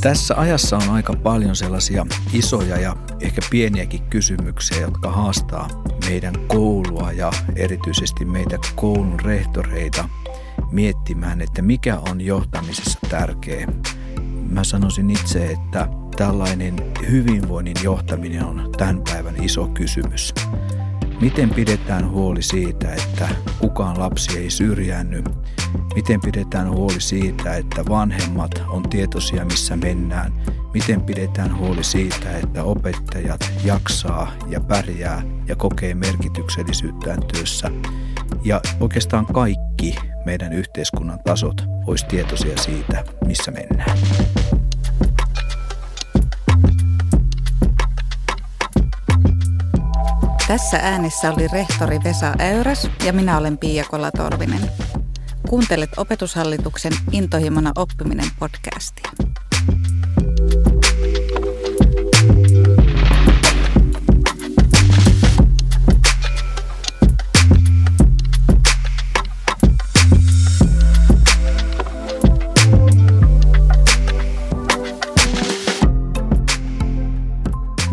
Tässä ajassa on aika paljon sellaisia isoja ja ehkä pieniäkin kysymyksiä, jotka haastaa meidän koulua ja erityisesti meitä koulun rehtoreita miettimään, että mikä on johtamisessa tärkeä. Mä sanoisin itse, että tällainen hyvinvoinnin johtaminen on tämän päivän iso kysymys. Miten pidetään huoli siitä, että kukaan lapsi ei syrjänny? Miten pidetään huoli siitä, että vanhemmat on tietoisia, missä mennään? Miten pidetään huoli siitä, että opettajat jaksaa ja pärjää ja kokee merkityksellisyyttään työssä? Ja oikeastaan kaikki meidän yhteiskunnan tasot olisi tietoisia siitä, missä mennään. Tässä äänessä oli rehtori Vesa Äyräs ja minä olen Pia Kolatorvinen. Kuuntelet opetushallituksen Intohimona oppiminen podcastia.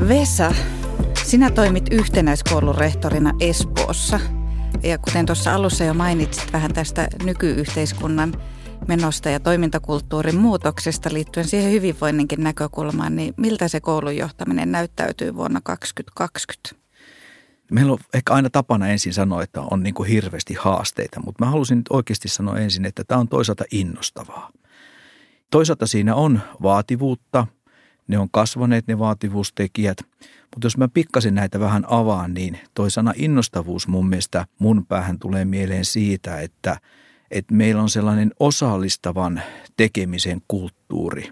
Vesa, sinä toimit yhtenäiskoulun rehtorina Espoossa. Ja kuten tuossa alussa jo mainitsit vähän tästä nykyyhteiskunnan menosta ja toimintakulttuurin muutoksesta liittyen siihen hyvinvoinninkin näkökulmaan, niin miltä se koulun johtaminen näyttäytyy vuonna 2020? Meillä on ehkä aina tapana ensin sanoa, että on niin kuin hirveästi haasteita, mutta mä halusin nyt oikeasti sanoa ensin, että tämä on toisaalta innostavaa. Toisaalta siinä on vaativuutta, ne on kasvaneet ne vaativuustekijät – mutta jos mä pikkasin näitä vähän avaan, niin toi sana innostavuus mun mielestä mun päähän tulee mieleen siitä, että, että meillä on sellainen osallistavan tekemisen kulttuuri,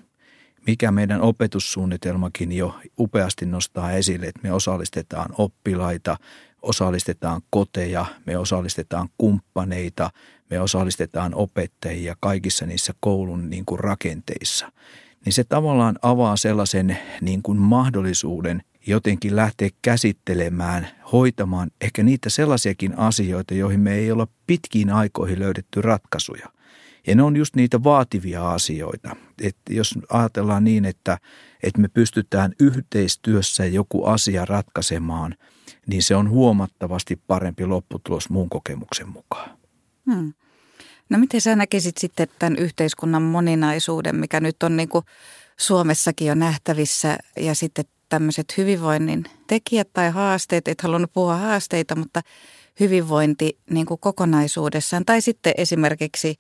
mikä meidän opetussuunnitelmakin jo upeasti nostaa esille, että me osallistetaan oppilaita, osallistetaan koteja, me osallistetaan kumppaneita, me osallistetaan opettajia kaikissa niissä koulun niin kuin rakenteissa. Niin se tavallaan avaa sellaisen niin kuin mahdollisuuden jotenkin lähteä käsittelemään, hoitamaan ehkä niitä sellaisiakin asioita, joihin me ei olla pitkiin aikoihin löydetty ratkaisuja. Ja ne on just niitä vaativia asioita. että jos ajatellaan niin, että, että me pystytään yhteistyössä joku asia ratkaisemaan, niin se on huomattavasti parempi lopputulos mun kokemuksen mukaan. Hmm. No miten sä näkisit sitten tämän yhteiskunnan moninaisuuden, mikä nyt on niin kuin Suomessakin jo nähtävissä ja sitten tämmöiset hyvinvoinnin tekijät tai haasteet, et halunnut puhua haasteita, mutta hyvinvointi niin kuin kokonaisuudessaan. Tai sitten esimerkiksi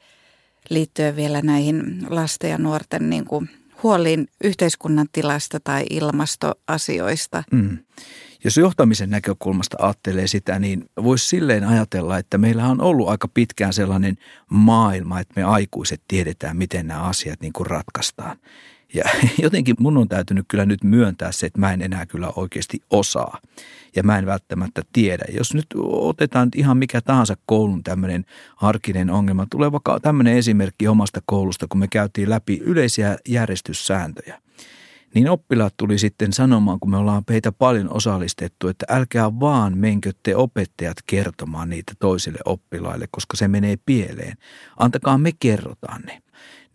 liittyen vielä näihin lasten ja nuorten niin kuin huoliin yhteiskunnan tilasta tai ilmastoasioista. Mm. Jos johtamisen näkökulmasta ajattelee sitä, niin voisi silleen ajatella, että meillä on ollut aika pitkään sellainen maailma, että me aikuiset tiedetään, miten nämä asiat niin kuin ratkaistaan. Ja jotenkin mun on täytynyt kyllä nyt myöntää se, että mä en enää kyllä oikeasti osaa ja mä en välttämättä tiedä. Jos nyt otetaan ihan mikä tahansa koulun tämmöinen arkinen ongelma, tulee vaikka tämmöinen esimerkki omasta koulusta, kun me käytiin läpi yleisiä järjestyssääntöjä. Niin oppilaat tuli sitten sanomaan, kun me ollaan heitä paljon osallistettu, että älkää vaan menkö te opettajat kertomaan niitä toisille oppilaille, koska se menee pieleen. Antakaa me kerrotaan ne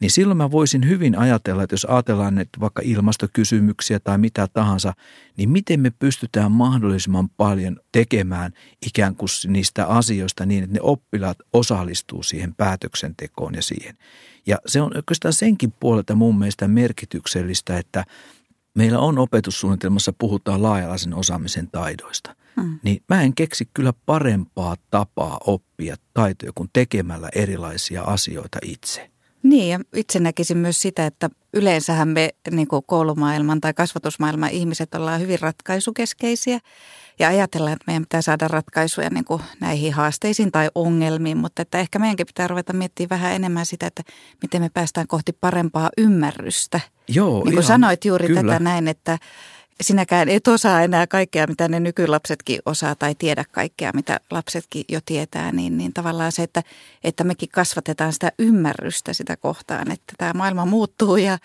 niin silloin mä voisin hyvin ajatella, että jos ajatellaan että vaikka ilmastokysymyksiä tai mitä tahansa, niin miten me pystytään mahdollisimman paljon tekemään ikään kuin niistä asioista niin, että ne oppilaat osallistuu siihen päätöksentekoon ja siihen. Ja se on oikeastaan senkin puolelta mun mielestä merkityksellistä, että meillä on opetussuunnitelmassa, puhutaan laajalaisen osaamisen taidoista. Hmm. Niin mä en keksi kyllä parempaa tapaa oppia taitoja kuin tekemällä erilaisia asioita itse. Niin ja itse näkisin myös sitä, että yleensähän me niin kuin koulumaailman tai kasvatusmaailman ihmiset ollaan hyvin ratkaisukeskeisiä ja ajatellaan, että meidän pitää saada ratkaisuja niin kuin näihin haasteisiin tai ongelmiin, mutta että ehkä meidänkin pitää ruveta miettimään vähän enemmän sitä, että miten me päästään kohti parempaa ymmärrystä. Joo, niin kuin ihan, sanoit juuri kyllä. tätä näin, että sinäkään et osaa enää kaikkea, mitä ne nykylapsetkin osaa tai tiedä kaikkea, mitä lapsetkin jo tietää, niin, niin tavallaan se, että, että mekin kasvatetaan sitä ymmärrystä sitä kohtaan, että tämä maailma muuttuu ja,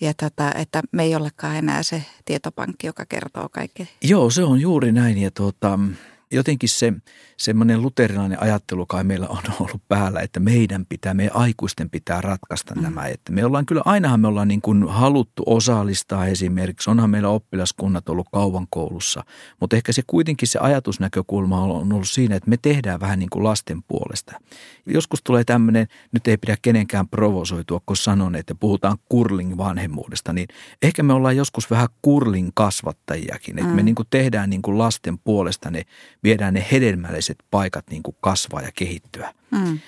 ja tota, että me ei olekaan enää se tietopankki, joka kertoo kaikkea. Joo, se on juuri näin ja tuota, jotenkin se semmoinen luterilainen ajattelu kai meillä on ollut päällä, että meidän pitää, meidän aikuisten pitää ratkaista mm. nämä. Että me ollaan kyllä, ainahan me ollaan niin kuin haluttu osallistaa esimerkiksi, onhan meillä oppilaskunnat ollut kauan koulussa, mutta ehkä se kuitenkin se ajatusnäkökulma on ollut siinä, että me tehdään vähän niin kuin lasten puolesta. Joskus tulee tämmöinen, nyt ei pidä kenenkään provosoitua, kun sanon, että puhutaan kurling-vanhemmuudesta, niin ehkä me ollaan joskus vähän kurling-kasvattajiakin, että mm. me niin kuin tehdään niin kuin lasten puolesta, ne viedään ne hedelmälliset paikat niin kuin kasvaa ja kehittyä. Mm.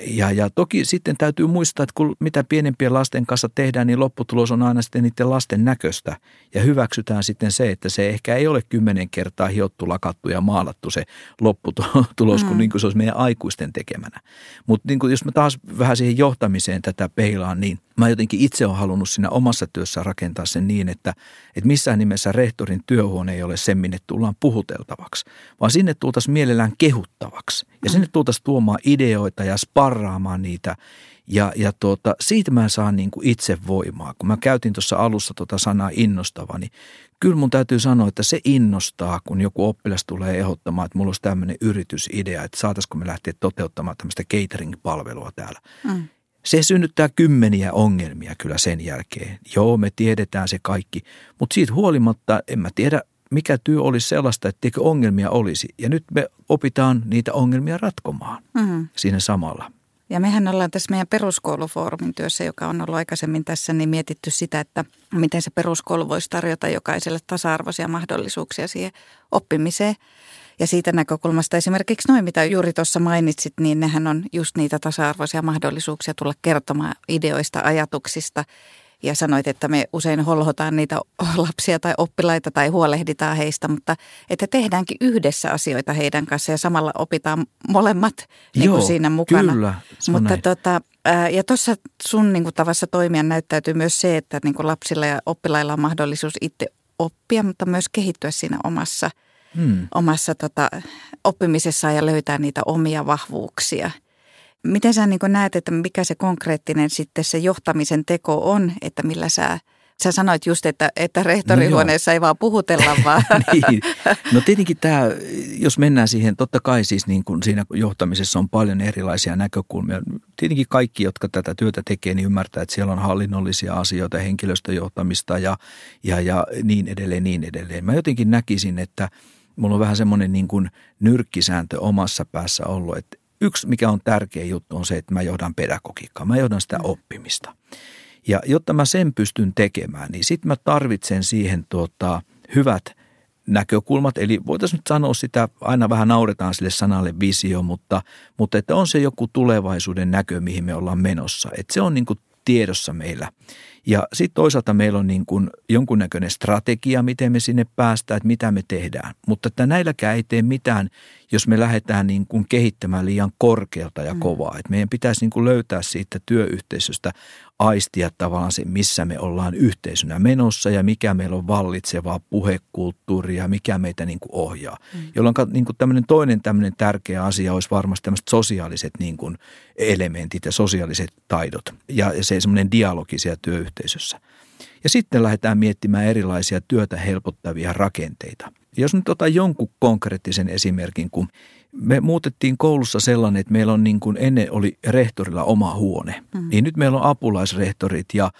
Ja, ja toki sitten täytyy muistaa, että kun mitä pienempien lasten kanssa tehdään, niin lopputulos on aina sitten niiden lasten näköistä. Ja hyväksytään sitten se, että se ehkä ei ole kymmenen kertaa hiottu, lakattu ja maalattu se lopputulos, mm. kun, niin kuin se olisi meidän aikuisten tekemänä. Mutta niin jos mä taas vähän siihen johtamiseen tätä peilaan, niin mä jotenkin itse olen halunnut siinä omassa työssä rakentaa sen niin, että, että missään nimessä rehtorin työhuone ei ole se, minne tullaan puhuteltavaksi, vaan sinne tultaisiin mielellään kehuttavaksi. Ja sinne tultaisiin tuomaan ideoita ja sparraamaan niitä. Ja, ja tuota, siitä mä saan niin kuin itse voimaa. Kun mä käytin tuossa alussa tuota sanaa innostava, niin kyllä mun täytyy sanoa, että se innostaa, kun joku oppilas tulee ehdottamaan, että mulla olisi tämmöinen yritysidea, että saataisiko me lähteä toteuttamaan tämmöistä catering-palvelua täällä. Mm. Se synnyttää kymmeniä ongelmia kyllä sen jälkeen. Joo, me tiedetään se kaikki, mutta siitä huolimatta en mä tiedä, mikä työ olisi sellaista, etteikö ongelmia olisi. Ja nyt me opitaan niitä ongelmia ratkomaan mm-hmm. siinä samalla. Ja mehän ollaan tässä meidän peruskoulufoorumin työssä, joka on ollut aikaisemmin tässä, niin mietitty sitä, että miten se peruskoulu voisi tarjota jokaiselle tasa-arvoisia mahdollisuuksia siihen oppimiseen. Ja siitä näkökulmasta esimerkiksi noin, mitä juuri tuossa mainitsit, niin nehän on just niitä tasa-arvoisia mahdollisuuksia tulla kertomaan ideoista, ajatuksista – ja sanoit, että me usein holhotaan niitä lapsia tai oppilaita tai huolehditaan heistä, mutta että tehdäänkin yhdessä asioita heidän kanssa ja samalla opitaan molemmat niin kuin siinä mukana. Kyllä, mutta tota, ja tuossa sun niin kuin, tavassa toimia näyttäytyy myös se, että niin kuin lapsilla ja oppilailla on mahdollisuus itse oppia, mutta myös kehittyä siinä omassa, hmm. omassa tota, oppimisessaan ja löytää niitä omia vahvuuksia – Miten sä niin näet, että mikä se konkreettinen sitten se johtamisen teko on, että millä sä Sä sanoit just, että, että rehtorihuoneessa no ei vaan puhutella vaan. niin. No tietenkin tämä, jos mennään siihen, totta kai siis niin kuin siinä johtamisessa on paljon erilaisia näkökulmia. Tietenkin kaikki, jotka tätä työtä tekee, niin ymmärtää, että siellä on hallinnollisia asioita, henkilöstöjohtamista ja, ja, ja niin edelleen, niin edelleen. Mä jotenkin näkisin, että mulla on vähän semmoinen niin kuin nyrkkisääntö omassa päässä ollut, että yksi, mikä on tärkeä juttu, on se, että mä johdan pedagogiikkaa. Mä johdan sitä mm. oppimista. Ja jotta mä sen pystyn tekemään, niin sitten mä tarvitsen siihen tuota, hyvät näkökulmat. Eli voitaisiin nyt sanoa sitä, aina vähän nauretaan sille sanalle visio, mutta, mutta että on se joku tulevaisuuden näkö, mihin me ollaan menossa. Että se on niin kuin tiedossa meillä. Ja sitten toisaalta meillä on niin kuin jonkunnäköinen strategia, miten me sinne päästään, että mitä me tehdään. Mutta että näilläkään ei tee mitään, jos me lähdetään niin kuin kehittämään liian korkealta ja mm. kovaa. Mm. Että meidän pitäisi niin kuin löytää siitä työyhteisöstä aistia tavallaan se, missä me ollaan yhteisönä menossa ja mikä meillä on vallitsevaa puhekulttuuria ja mikä meitä niin kuin ohjaa. Mm. Jolloin niin kuin tämmöinen toinen tämmöinen tärkeä asia olisi varmasti tämmöiset sosiaaliset niin kuin elementit ja sosiaaliset taidot ja se semmoinen dialogi siellä työyhteisössä. Ja sitten lähdetään miettimään erilaisia työtä helpottavia rakenteita. Jos nyt otan jonkun konkreettisen esimerkin, kun me muutettiin koulussa sellainen, että meillä on niin kuin ennen oli rehtorilla oma huone. Mm. Niin nyt meillä on apulaisrehtorit ja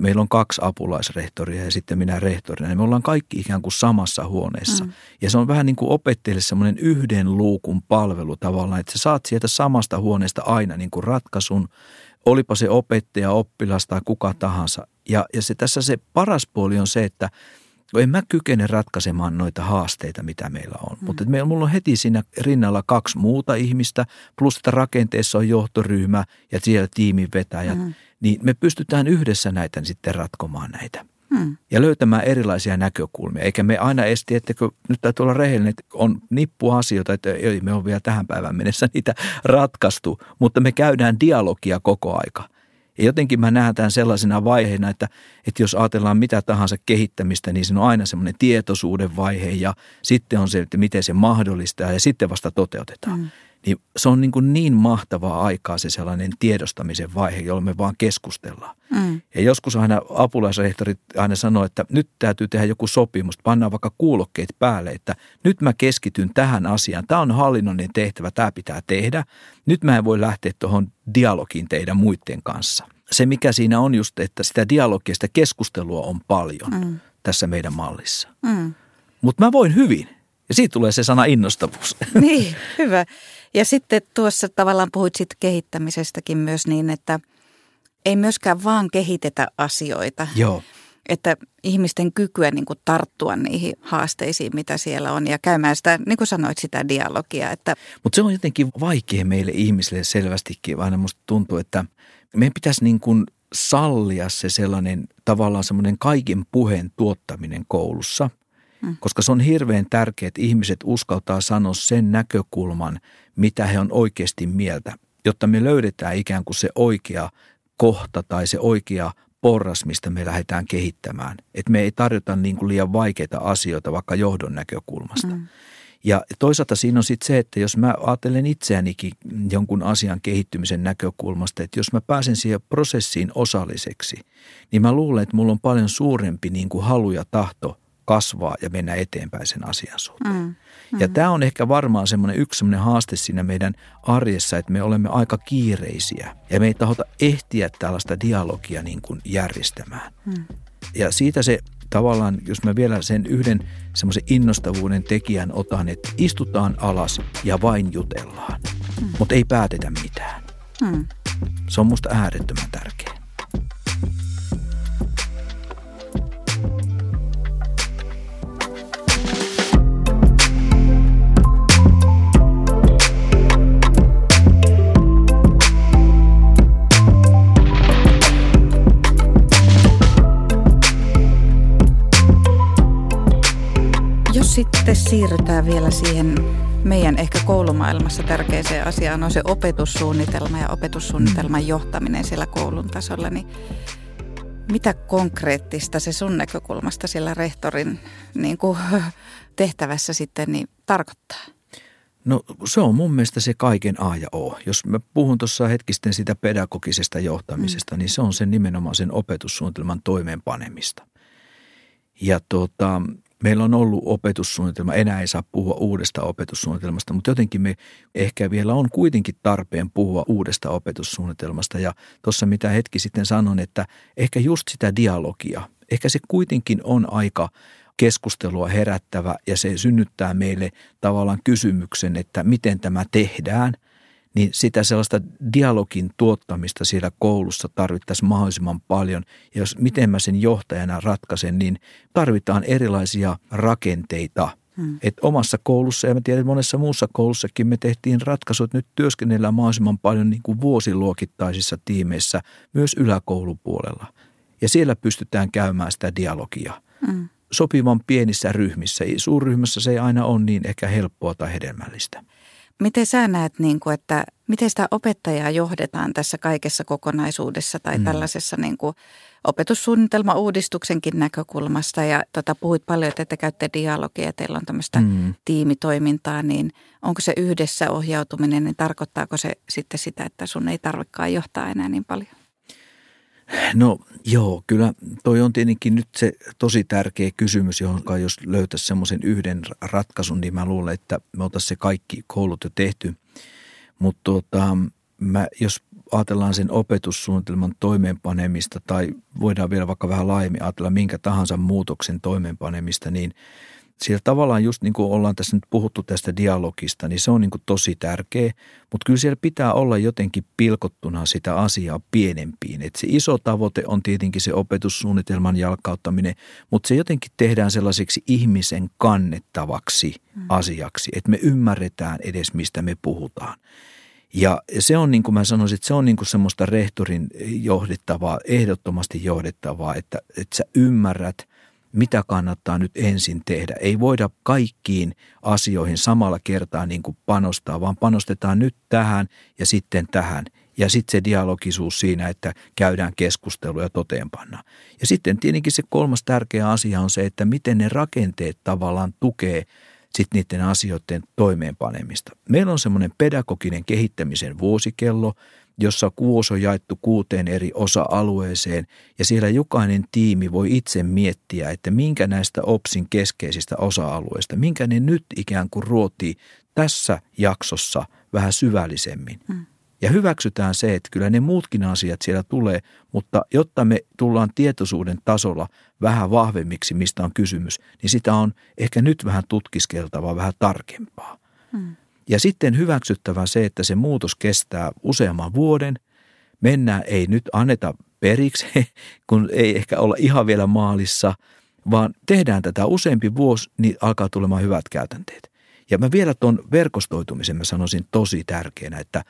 meillä on kaksi apulaisrehtoria ja sitten minä rehtorina. Ja me ollaan kaikki ikään kuin samassa huoneessa. Mm. Ja se on vähän niin kuin opettajille semmoinen yhden luukun palvelu tavallaan, että sä saat sieltä samasta huoneesta aina niin kuin ratkaisun. Olipa se opettaja, oppilas tai kuka tahansa. Ja, ja se tässä se paras puoli on se, että – No en mä kykene ratkaisemaan noita haasteita, mitä meillä on. Mm. Mutta meillä, mulla on heti siinä rinnalla kaksi muuta ihmistä, plus että rakenteessa on johtoryhmä ja siellä tiimin vetäjät. Mm. Niin me pystytään yhdessä näitä sitten ratkomaan näitä. Mm. Ja löytämään erilaisia näkökulmia. Eikä me aina esti, että nyt täytyy olla rehellinen, että on nippu asioita, että ei me on vielä tähän päivään mennessä niitä ratkaistu. Mutta me käydään dialogia koko aika. Ja jotenkin mä näen tämän sellaisena vaiheena, että, että jos ajatellaan mitä tahansa kehittämistä, niin se on aina semmoinen tietoisuuden vaihe ja sitten on se, että miten se mahdollistaa ja sitten vasta toteutetaan. Mm. Niin se on niin, kuin niin mahtavaa aikaa se sellainen tiedostamisen vaihe, jolloin me vaan keskustellaan. Mm. Ja joskus aina apulaisrehtorit aina sanoo, että nyt täytyy tehdä joku sopimus, pannaan vaikka kuulokkeet päälle, että nyt mä keskityn tähän asiaan. Tämä on hallinnollinen tehtävä, tämä pitää tehdä. Nyt mä en voi lähteä tuohon dialogiin teidän muiden kanssa. Se mikä siinä on just, että sitä dialogia, sitä keskustelua on paljon mm. tässä meidän mallissa. Mm. Mutta mä voin hyvin. Ja siitä tulee se sana innostavuus. Niin, hyvä. Ja sitten tuossa tavallaan puhuit sitten kehittämisestäkin myös niin, että ei myöskään vaan kehitetä asioita. Joo. Että ihmisten kykyä niin kuin tarttua niihin haasteisiin, mitä siellä on ja käymään sitä, niin kuin sanoit, sitä dialogia. Että... Mutta se on jotenkin vaikea meille ihmisille selvästikin. Aina musta tuntuu, että meidän pitäisi niin kuin sallia se sellainen tavallaan semmoinen kaiken puheen tuottaminen koulussa – Mm. Koska se on hirveän tärkeää, että ihmiset uskaltaa sanoa sen näkökulman, mitä he on oikeasti mieltä, jotta me löydetään ikään kuin se oikea kohta tai se oikea porras, mistä me lähdetään kehittämään. Että me ei tarjota niin kuin liian vaikeita asioita vaikka johdon näkökulmasta. Mm. Ja toisaalta siinä on sitten se, että jos mä ajattelen itseänikin jonkun asian kehittymisen näkökulmasta, että jos mä pääsen siihen prosessiin osalliseksi, niin mä luulen, että mulla on paljon suurempi niin kuin halu ja tahto kasvaa ja mennä eteenpäin sen asian suhteen. Mm. Mm. Ja tämä on ehkä varmaan semmoinen yksi semmoinen haaste siinä meidän arjessa, että me olemme aika kiireisiä ja me ei tahota ehtiä tällaista dialogia niin kuin järjestämään. Mm. Ja siitä se tavallaan, jos mä vielä sen yhden semmoisen innostavuuden tekijän otan, että istutaan alas ja vain jutellaan, mm. mutta ei päätetä mitään. Mm. Se on musta äärettömän tärkeää. Sitten siirrytään vielä siihen meidän ehkä koulumaailmassa tärkeäseen asiaan, on se opetussuunnitelma ja opetussuunnitelman mm. johtaminen siellä koulun tasolla. Niin mitä konkreettista se sun näkökulmasta sillä rehtorin niin kuin, tehtävässä sitten niin tarkoittaa? No se on mun mielestä se kaiken A ja O. Jos mä puhun tuossa hetkisten sitä pedagogisesta johtamisesta, mm. niin se on sen nimenomaan sen opetussuunnitelman toimeenpanemista. Ja tuota, Meillä on ollut opetussuunnitelma, enää ei saa puhua uudesta opetussuunnitelmasta, mutta jotenkin me ehkä vielä on kuitenkin tarpeen puhua uudesta opetussuunnitelmasta. Ja tuossa mitä hetki sitten sanon, että ehkä just sitä dialogia, ehkä se kuitenkin on aika keskustelua herättävä ja se synnyttää meille tavallaan kysymyksen, että miten tämä tehdään – niin sitä sellaista dialogin tuottamista siellä koulussa tarvittaisiin mahdollisimman paljon. Ja jos miten mä sen johtajana ratkaisen, niin tarvitaan erilaisia rakenteita. Hmm. Et omassa koulussa ja mä tiedän, että monessa muussa koulussakin me tehtiin ratkaisut, nyt työskennellään mahdollisimman paljon niin kuin vuosiluokittaisissa tiimeissä, myös yläkoulupuolella. Ja siellä pystytään käymään sitä dialogia. Hmm. Sopivan pienissä ryhmissä. Suurryhmässä se ei aina ole niin ehkä helppoa tai hedelmällistä. Miten sä näet, niin kuin, että miten sitä opettajaa johdetaan tässä kaikessa kokonaisuudessa tai mm. tällaisessa niin kuin opetussuunnitelma-uudistuksenkin näkökulmasta? Ja tota, puhuit paljon, että te käytte dialogia ja teillä on tämmöistä mm. tiimitoimintaa, niin onko se yhdessä ohjautuminen, niin tarkoittaako se sitten sitä, että sun ei tarvikaan johtaa enää niin paljon? No joo, kyllä toi on tietenkin nyt se tosi tärkeä kysymys, johon jos löytäisi semmoisen yhden ratkaisun, niin mä luulen, että me oltaisiin se kaikki koulut jo tehty. Mutta tota, jos ajatellaan sen opetussuunnitelman toimeenpanemista tai voidaan vielä vaikka vähän laajemmin ajatella minkä tahansa muutoksen toimeenpanemista, niin – siellä tavallaan just niin kuin ollaan tässä nyt puhuttu tästä dialogista, niin se on niin kuin tosi tärkeä, mutta kyllä siellä pitää olla jotenkin pilkottuna sitä asiaa pienempiin. Et se iso tavoite on tietenkin se opetussuunnitelman jalkauttaminen, mutta se jotenkin tehdään sellaiseksi ihmisen kannettavaksi mm. asiaksi, että me ymmärretään edes mistä me puhutaan. Ja se on niin kuin mä sanoisin, että se on niin kuin semmoista rehtorin johdettavaa, ehdottomasti johdettavaa, että, että sä ymmärrät – mitä kannattaa nyt ensin tehdä. Ei voida kaikkiin asioihin samalla kertaa niin kuin panostaa, vaan panostetaan nyt tähän ja sitten tähän. Ja sitten se dialogisuus siinä, että käydään keskustelua ja toteenpannaan. Ja sitten tietenkin se kolmas tärkeä asia on se, että miten ne rakenteet tavallaan tukee sitten niiden asioiden toimeenpanemista. Meillä on semmoinen pedagoginen kehittämisen vuosikello, jossa kuusi on jaettu kuuteen eri osa-alueeseen ja siellä jokainen tiimi voi itse miettiä, että minkä näistä OPSin keskeisistä osa-alueista, minkä ne nyt ikään kuin ruotii tässä jaksossa vähän syvällisemmin. Hmm. Ja hyväksytään se, että kyllä ne muutkin asiat siellä tulee, mutta jotta me tullaan tietoisuuden tasolla vähän vahvemmiksi, mistä on kysymys, niin sitä on ehkä nyt vähän tutkiskeltava vähän tarkempaa. Hmm. Ja sitten hyväksyttävä se, että se muutos kestää useamman vuoden. Mennään, ei nyt anneta periksi, kun ei ehkä olla ihan vielä maalissa, vaan tehdään tätä useampi vuosi, niin alkaa tulemaan hyvät käytänteet. Ja mä vielä tuon verkostoitumisen mä sanoisin tosi tärkeänä, että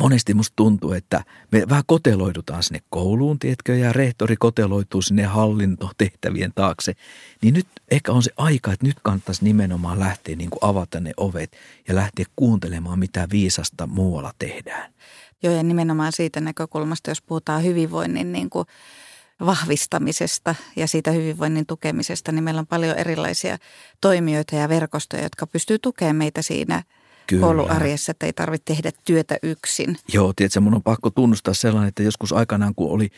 monesti musta tuntuu, että me vähän koteloidutaan sinne kouluun, tiedätkö, ja rehtori koteloituu sinne hallintotehtävien taakse. Niin nyt ehkä on se aika, että nyt kannattaisi nimenomaan lähteä niin kuin avata ne ovet ja lähteä kuuntelemaan, mitä viisasta muualla tehdään. Joo, ja nimenomaan siitä näkökulmasta, jos puhutaan hyvinvoinnin niin kuin vahvistamisesta ja siitä hyvinvoinnin tukemisesta, niin meillä on paljon erilaisia toimijoita ja verkostoja, jotka pystyy tukemaan meitä siinä – Kyllä. kouluarjessa, että ei tarvitse tehdä työtä yksin. Joo, tiedätkö, mun on pakko tunnustaa sellainen, että joskus aikanaan kun oli,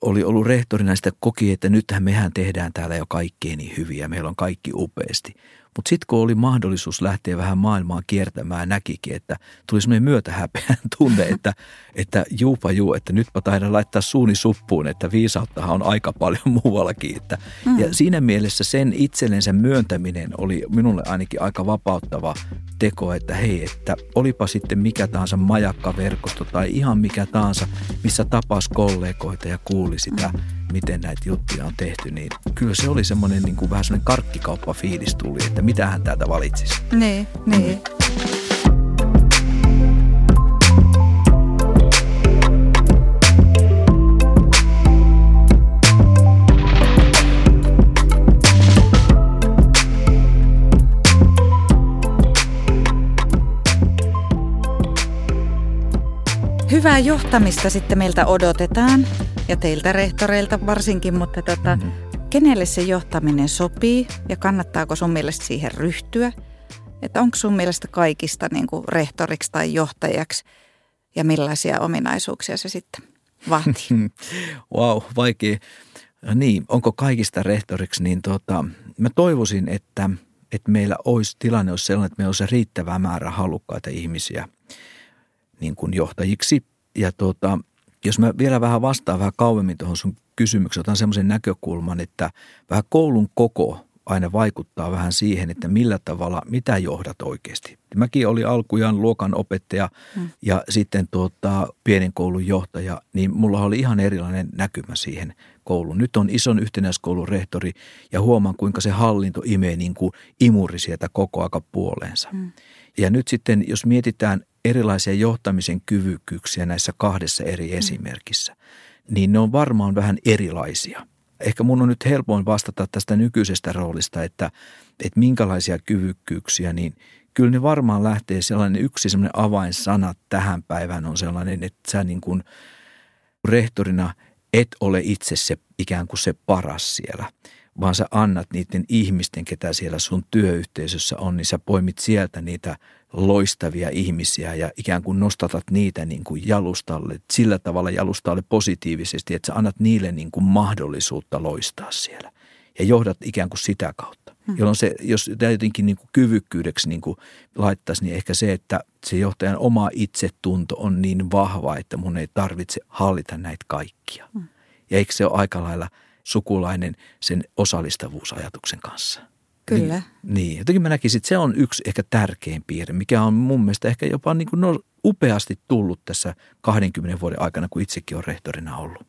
oli ollut rehtorina, sitä koki, että nythän mehän tehdään täällä jo kaikkea niin hyviä, meillä on kaikki upeasti. Mutta sitten kun oli mahdollisuus lähteä vähän maailmaa kiertämään, näkikin, että tuli semmoinen myötähäpeän tunne, että, että juupa juu, että nytpä taidan laittaa suuni suppuun, että viisauttahan on aika paljon muuallakin. Että, mm. Ja siinä mielessä sen itsellensä myöntäminen oli minulle ainakin aika vapauttava teko, että hei, että olipa sitten mikä tahansa majakkaverkosto tai ihan mikä tahansa, missä tapas kollegoita ja kuuli sitä mm miten näitä juttuja on tehty, niin kyllä se oli semmoinen niin kuin vähän semmoinen karkkikauppa-fiilis tuli, että mitä hän täältä valitsisi. Niin, niin. Hyvää johtamista sitten meiltä odotetaan ja teiltä rehtoreilta varsinkin, mutta tota, mm-hmm. Kenelle se johtaminen sopii ja kannattaako sun mielestä siihen ryhtyä? Että onko sun mielestä kaikista niin kuin rehtoriksi tai johtajaksi ja millaisia ominaisuuksia se sitten vaatii? wow, vaikea. Niin, onko kaikista rehtoriksi, niin tota, mä toivoisin, että, että meillä olisi tilanne olisi sellainen, että meillä olisi riittävä määrä halukkaita ihmisiä niin kuin johtajiksi. Ja tota, jos mä vielä vähän vastaan vähän kauemmin tuohon sun kysymykseen, otan semmoisen näkökulman, että vähän koulun koko aina vaikuttaa vähän siihen, että millä tavalla, mitä johdat oikeasti. Mäkin oli alkujaan luokan opettaja hmm. ja sitten tuota, pienen koulun johtaja, niin mulla oli ihan erilainen näkymä siihen kouluun. Nyt on ison yhtenäiskoulun rehtori ja huomaan, kuinka se hallinto imee niin kuin imuri sieltä koko aika puoleensa. Hmm. Ja nyt sitten, jos mietitään erilaisia johtamisen kyvykkyyksiä näissä kahdessa eri mm. esimerkissä, niin ne on varmaan vähän erilaisia. Ehkä mun on nyt helpoin vastata tästä nykyisestä roolista, että, että minkälaisia kyvykkyyksiä, niin kyllä ne varmaan lähtee sellainen yksi sellainen avainsana tähän päivään on sellainen, että sä niin kuin rehtorina et ole itse se ikään kuin se paras siellä, vaan sä annat niiden ihmisten, ketä siellä sun työyhteisössä on, niin sä poimit sieltä niitä loistavia ihmisiä ja ikään kuin nostatat niitä niin kuin jalustalle, sillä tavalla jalustalle positiivisesti, että sä annat niille niin kuin mahdollisuutta loistaa siellä ja johdat ikään kuin sitä kautta. Hmm. Jolloin se, jos tämä jotenkin niin kuin kyvykkyydeksi niin kuin laittaisi, niin ehkä se, että se johtajan oma itsetunto on niin vahva, että mun ei tarvitse hallita näitä kaikkia. Hmm. Ja eikö se ole aika lailla sukulainen sen osallistavuusajatuksen kanssa? Kyllä. Niin, niin, jotenkin mä näkisin, että se on yksi ehkä tärkein piirre, mikä on mun mielestä ehkä jopa niin kuin no, upeasti tullut tässä 20 vuoden aikana, kun itsekin on rehtorina ollut.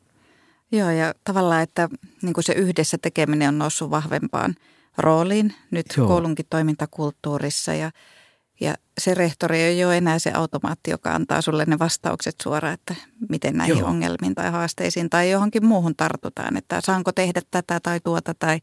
Joo, ja tavallaan, että niin kuin se yhdessä tekeminen on noussut vahvempaan rooliin nyt Joo. koulunkin toimintakulttuurissa ja, ja se rehtori ei ole enää se automaatti, joka antaa sulle ne vastaukset suoraan, että miten näihin Joo. ongelmiin tai haasteisiin tai johonkin muuhun tartutaan, että saanko tehdä tätä tai tuota tai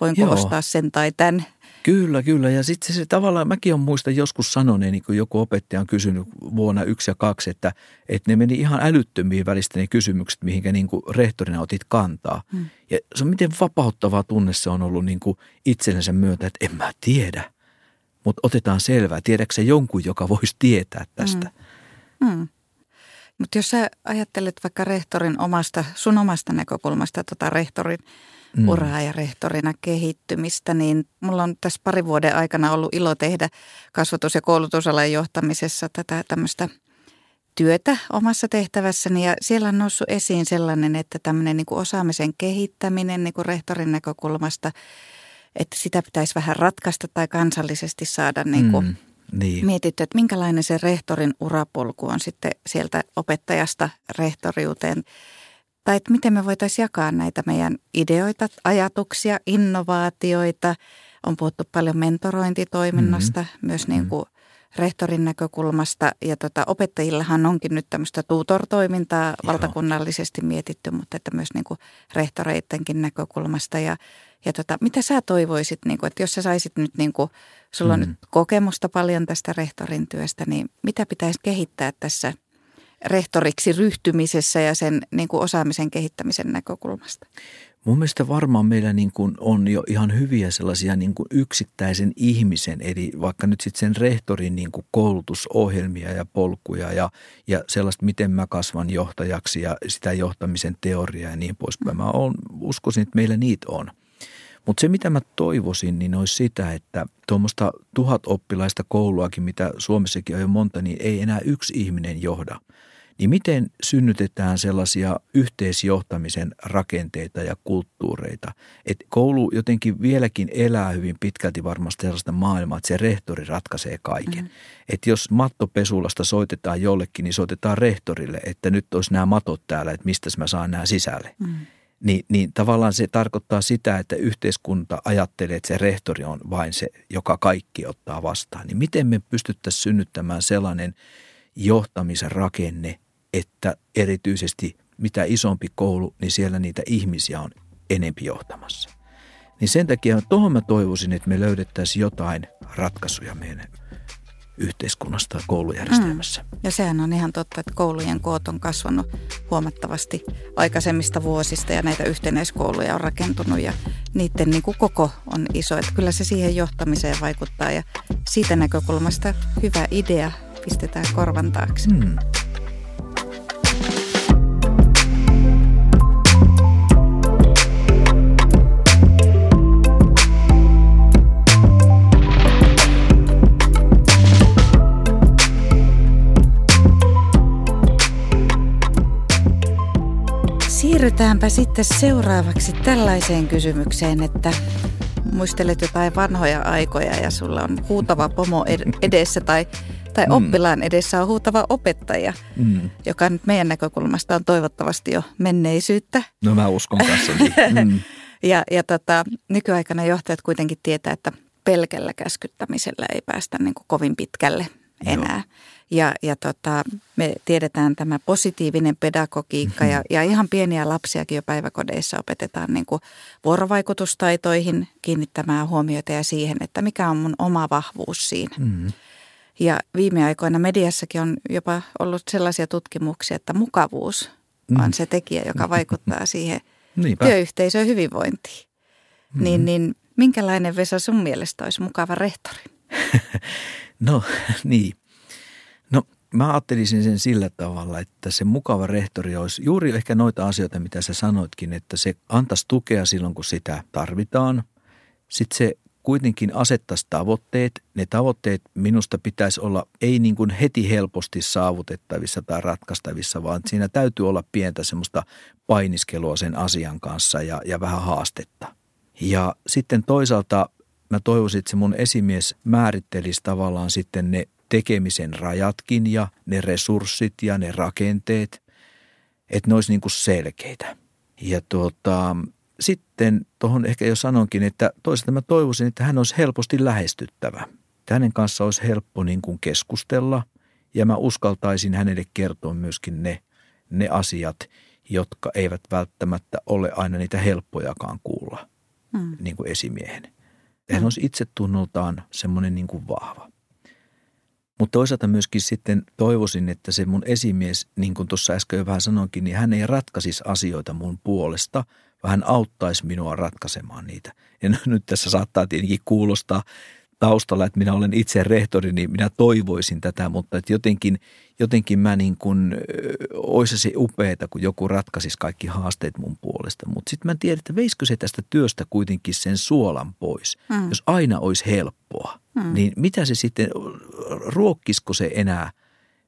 voinko Joo. ostaa sen tai tämän. Kyllä, kyllä. Ja sitten se, se tavallaan, mäkin on muista joskus sanoneen, niin kuin joku opettaja on kysynyt vuonna yksi ja kaksi, että, että ne meni ihan älyttömiin välistä ne kysymykset, mihinkä niin kuin rehtorina otit kantaa. Hmm. Ja se on miten vapauttava tunne se on ollut niin kuin itsellensä myötä, että en mä tiedä. Mutta otetaan selvää. Tiedätkö jonkun, joka voisi tietää tästä? Mm. Mm. Mutta jos sä ajattelet vaikka rehtorin omasta, sun omasta näkökulmasta tota rehtorin mm. uraa ja rehtorina kehittymistä, niin mulla on tässä pari vuoden aikana ollut ilo tehdä kasvatus- ja koulutusalan johtamisessa tätä tämmöistä työtä omassa tehtävässäni ja siellä on noussut esiin sellainen, että tämmöinen niin kuin osaamisen kehittäminen niin kuin rehtorin näkökulmasta, että sitä pitäisi vähän ratkaista tai kansallisesti saada niin kuin mm niin. mietitty, että minkälainen se rehtorin urapolku on sitten sieltä opettajasta rehtoriuteen. Tai että miten me voitaisiin jakaa näitä meidän ideoita, ajatuksia, innovaatioita. On puhuttu paljon mentorointitoiminnasta, mm-hmm. myös niin kuin rehtorin näkökulmasta. Ja tota, opettajillahan onkin nyt tämmöistä tutor-toimintaa Joo. valtakunnallisesti mietitty, mutta että myös niin kuin rehtoreittenkin näkökulmasta. Ja, ja tota, mitä sä toivoisit, niin kuin, että jos sä saisit nyt, niin kuin, sulla on mm. nyt kokemusta paljon tästä rehtorin työstä, niin mitä pitäisi kehittää tässä rehtoriksi ryhtymisessä ja sen niin kuin osaamisen kehittämisen näkökulmasta? Mun mielestä varmaan meillä niin kuin on jo ihan hyviä sellaisia niin kuin yksittäisen ihmisen, eli vaikka nyt sitten sen rehtorin niin kuin koulutusohjelmia ja polkuja ja, ja sellaista, miten mä kasvan johtajaksi ja sitä johtamisen teoriaa ja niin poispäin. Mä on, uskoisin, että meillä niitä on. Mutta se, mitä mä toivoisin, niin olisi sitä, että tuommoista tuhat oppilaista kouluakin, mitä Suomessakin on jo monta, niin ei enää yksi ihminen johda – niin miten synnytetään sellaisia yhteisjohtamisen rakenteita ja kulttuureita, että koulu jotenkin vieläkin elää hyvin pitkälti varmasti sellaista maailmaa, että se rehtori ratkaisee kaiken. Mm. Että jos mattopesulasta soitetaan jollekin, niin soitetaan rehtorille, että nyt olisi nämä matot täällä, että mistä mä saan nämä sisälle. Mm. Niin, niin tavallaan se tarkoittaa sitä, että yhteiskunta ajattelee, että se rehtori on vain se, joka kaikki ottaa vastaan. Niin miten me pystyttäisiin synnyttämään sellainen johtamisen rakenne, että erityisesti mitä isompi koulu, niin siellä niitä ihmisiä on enempi johtamassa. Niin sen takia tuohon mä toivoisin, että me löydettäisiin jotain ratkaisuja meidän yhteiskunnasta koulujärjestelmässä. Mm. Ja sehän on ihan totta, että koulujen koot on kasvanut huomattavasti aikaisemmista vuosista ja näitä yhtenäiskouluja on rakentunut ja niiden niin kuin koko on iso. Että kyllä se siihen johtamiseen vaikuttaa ja siitä näkökulmasta hyvä idea pistetään korvan taakse. Mm. Siirrytäänpä sitten seuraavaksi tällaiseen kysymykseen, että muistelet jotain vanhoja aikoja ja sulla on huutava pomo edessä tai, tai mm. oppilaan edessä on huutava opettaja, mm. joka nyt meidän näkökulmasta on toivottavasti jo menneisyyttä. No mä uskon kanssa. Mm. ja ja tota, nykyaikana johtajat kuitenkin tietää, että pelkällä käskyttämisellä ei päästä niin kuin kovin pitkälle enää. Joo. Ja, ja tota, me tiedetään tämä positiivinen pedagogiikka ja, ja ihan pieniä lapsiakin jo päiväkodeissa opetetaan niin kuin vuorovaikutustaitoihin kiinnittämään huomiota ja siihen, että mikä on mun oma vahvuus siinä. Mm-hmm. Ja viime aikoina mediassakin on jopa ollut sellaisia tutkimuksia, että mukavuus mm. on se tekijä, joka vaikuttaa siihen Niinpä. työyhteisön hyvinvointiin. Mm-hmm. Niin, niin minkälainen Vesa sun mielestä olisi mukava rehtori? no niin. Mä ajattelisin sen sillä tavalla, että se mukava rehtori olisi juuri ehkä noita asioita, mitä sä sanoitkin, että se antaisi tukea silloin, kun sitä tarvitaan. Sitten se kuitenkin asettaisi tavoitteet. Ne tavoitteet minusta pitäisi olla ei niin kuin heti helposti saavutettavissa tai ratkaistavissa, vaan siinä täytyy olla pientä semmoista painiskelua sen asian kanssa ja, ja vähän haastetta. Ja sitten toisaalta mä toivoisin, että se mun esimies määrittelisi tavallaan sitten ne tekemisen rajatkin ja ne resurssit ja ne rakenteet, että ne olisi niin kuin selkeitä. Ja tuota, sitten tuohon ehkä jo sanonkin, että toisaalta mä toivoisin, että hän olisi helposti lähestyttävä. Hänen kanssa olisi helppo niin kuin keskustella ja mä uskaltaisin hänelle kertoa myöskin ne, ne asiat, jotka eivät välttämättä ole aina niitä helppojakaan kuulla hmm. niin kuin esimiehen. Hän olisi itse tunnoltaan semmoinen niin kuin vahva. Mutta toisaalta myöskin sitten toivoisin, että se mun esimies, niin kuin tuossa äsken jo vähän sanoinkin, niin hän ei ratkaisisi asioita mun puolesta, vaan hän auttaisi minua ratkaisemaan niitä. Ja nyt tässä saattaa tietenkin kuulostaa taustalla, että minä olen itse rehtori, niin minä toivoisin tätä, mutta että jotenkin, jotenkin mä niin kuin, olisi se upeeta, kun joku ratkaisisi kaikki haasteet mun puolesta. Mutta sitten mä en tiedä, että veisikö se tästä työstä kuitenkin sen suolan pois. Mm. Jos aina olisi helppoa, mm. niin mitä se sitten, ruokkisiko se enää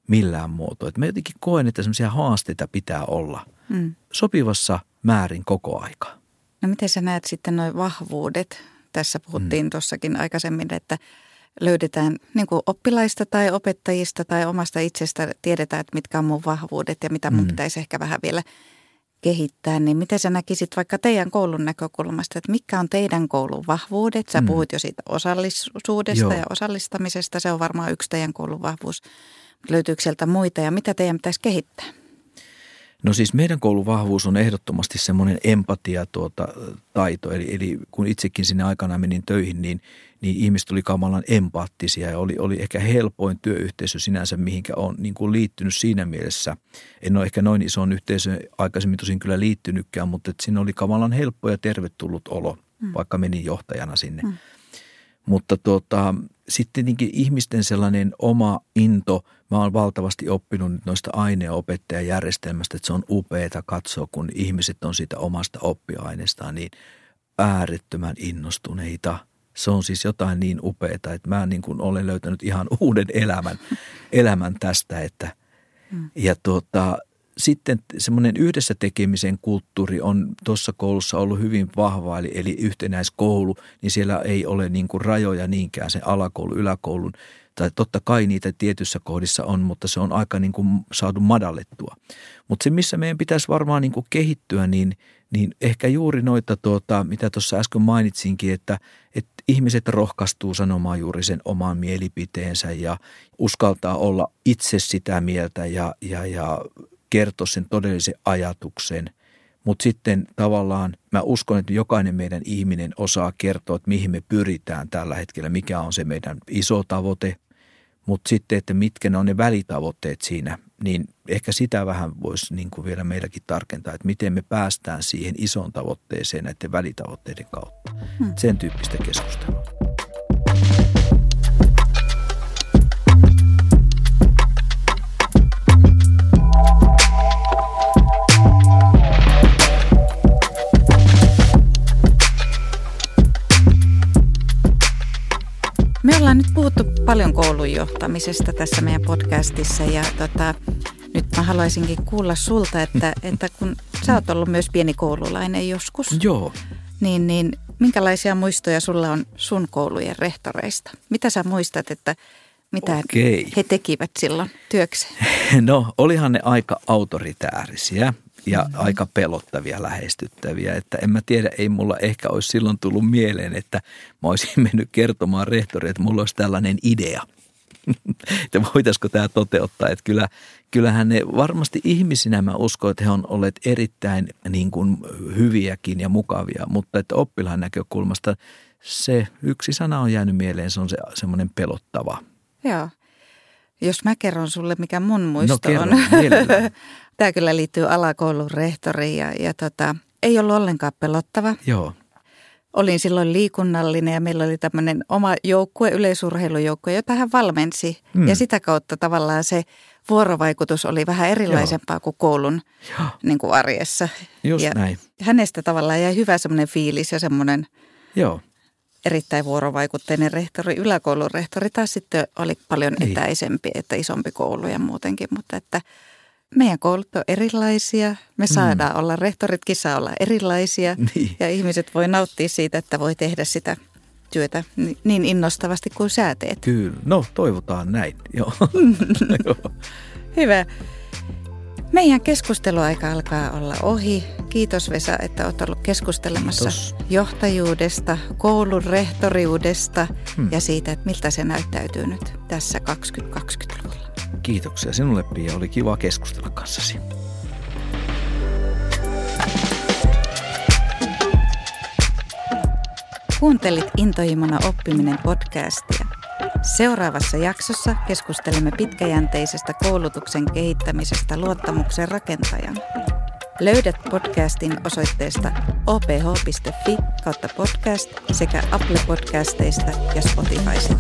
millään muotoa? Että mä jotenkin koen, että semmoisia haasteita pitää olla mm. sopivassa määrin koko aika. No miten sä näet sitten noin vahvuudet? Tässä puhuttiin mm. tuossakin aikaisemmin, että löydetään niin kuin oppilaista tai opettajista tai omasta itsestä, tiedetään, että mitkä on mun vahvuudet ja mitä mun mm. pitäisi ehkä vähän vielä kehittää, niin miten sä näkisit vaikka teidän koulun näkökulmasta, että mikä on teidän koulun vahvuudet? Sä mm. puhuit jo siitä osallisuudesta Joo. ja osallistamisesta, se on varmaan yksi teidän koulun vahvuus. Löytyykö sieltä muita ja mitä teidän pitäisi kehittää? No siis meidän koulun vahvuus on ehdottomasti semmoinen empatia tuota, taito. Eli, eli kun itsekin sinne aikana menin töihin, niin, niin ihmiset oli kamalan empaattisia ja oli, oli ehkä helpoin työyhteisö sinänsä, mihinkä on niin kuin liittynyt siinä mielessä. En ole ehkä noin isoon yhteisöön aikaisemmin tosin kyllä liittynytkään, mutta että siinä oli kamalan helppo ja tervetullut olo, mm. vaikka menin johtajana sinne. Mm. Mutta tuota, sitten tietenkin ihmisten sellainen oma into, mä oon valtavasti oppinut noista aineopettajajärjestelmästä, että se on upeeta katsoa, kun ihmiset on siitä omasta oppiaineestaan niin äärettömän innostuneita. Se on siis jotain niin upeeta, että mä niin kuin olen löytänyt ihan uuden elämän, elämän tästä, että mm. ja tuota, sitten semmoinen yhdessä tekemisen kulttuuri on tuossa koulussa ollut hyvin vahva, eli, eli yhtenäiskoulu, niin siellä ei ole niin kuin rajoja niinkään sen alakoulu, yläkoulun. Tai totta kai niitä tietyissä kohdissa on, mutta se on aika niin kuin saatu madallettua. Mutta se, missä meidän pitäisi varmaan niin kuin kehittyä, niin, niin ehkä juuri noita, tuota, mitä tuossa äsken mainitsinkin, että, että ihmiset rohkaistuu sanomaan juuri sen oman mielipiteensä ja uskaltaa olla itse sitä mieltä ja, ja, ja kertoa sen todellisen ajatuksen. Mutta sitten tavallaan mä uskon, että jokainen meidän ihminen osaa kertoa, että mihin me pyritään tällä hetkellä, mikä on se meidän iso tavoite. Mutta sitten, että mitkä ne on ne välitavoitteet siinä, niin ehkä sitä vähän voisi niin kuin vielä meilläkin tarkentaa, että miten me päästään siihen isoon tavoitteeseen näiden välitavoitteiden kautta. Hmm. Sen tyyppistä keskustelua. Paljon koulun johtamisesta tässä meidän podcastissa ja tota, nyt mä haluaisinkin kuulla sulta, että, että kun sä oot ollut myös pieni koululainen joskus. Joo. Niin, niin minkälaisia muistoja sulla on sun koulujen rehtoreista? Mitä sä muistat, että mitä Okei. he tekivät silloin työkseen? No olihan ne aika autoritäärisiä ja mm-hmm. aika pelottavia, lähestyttäviä. Että en mä tiedä, ei mulla ehkä olisi silloin tullut mieleen, että mä olisin mennyt kertomaan rehtori, että mulla olisi tällainen idea. että voitaisiko tämä toteuttaa. Että kyllä, kyllähän ne varmasti ihmisinä mä uskon, että he on olleet erittäin niin kuin hyviäkin ja mukavia, mutta että oppilaan näkökulmasta se yksi sana on jäänyt mieleen, se on se semmoinen pelottava. Joo. Jos mä kerron sulle, mikä mun muisto no, kerron, on. Tämä kyllä liittyy alakoulun rehtoriin ja, ja tota, ei ollut ollenkaan pelottava. Joo. Olin silloin liikunnallinen ja meillä oli tämmöinen oma joukkue, yleisurheilujoukkue, jota hän valmensi. Mm. Ja sitä kautta tavallaan se vuorovaikutus oli vähän erilaisempaa Joo. kuin koulun Niin kuin arjessa. Just ja näin. Hänestä tavallaan jäi hyvä semmoinen fiilis ja semmoinen Joo. Erittäin vuorovaikutteinen rehtori. Yläkoulun rehtori taas sitten oli paljon niin. etäisempi, että isompi koulu ja muutenkin, mutta että – meidän koulut on erilaisia. Me mm. saadaan mm. olla, rehtoritkin saa olla erilaisia. Niin. Ja ihmiset voi nauttia siitä, että voi tehdä sitä työtä niin innostavasti kuin sä teet. Kyllä, no toivotaan näin. Joo. Hyvä. Meidän keskusteluaika alkaa olla ohi. Kiitos Vesa, että olet ollut keskustelemassa Kiitos. johtajuudesta, koulun rehtoriudesta hmm. ja siitä, että miltä se näyttäytyy nyt tässä 2020-luvulla. Kiitoksia sinulle Pia, oli kiva keskustella kanssasi. Kuuntelit Intohimona oppiminen podcastia. Seuraavassa jaksossa keskustelemme pitkäjänteisestä koulutuksen kehittämisestä luottamuksen rakentajana. Löydät podcastin osoitteesta oph.fi kautta podcast sekä Apple Podcasteista ja Spotifysta.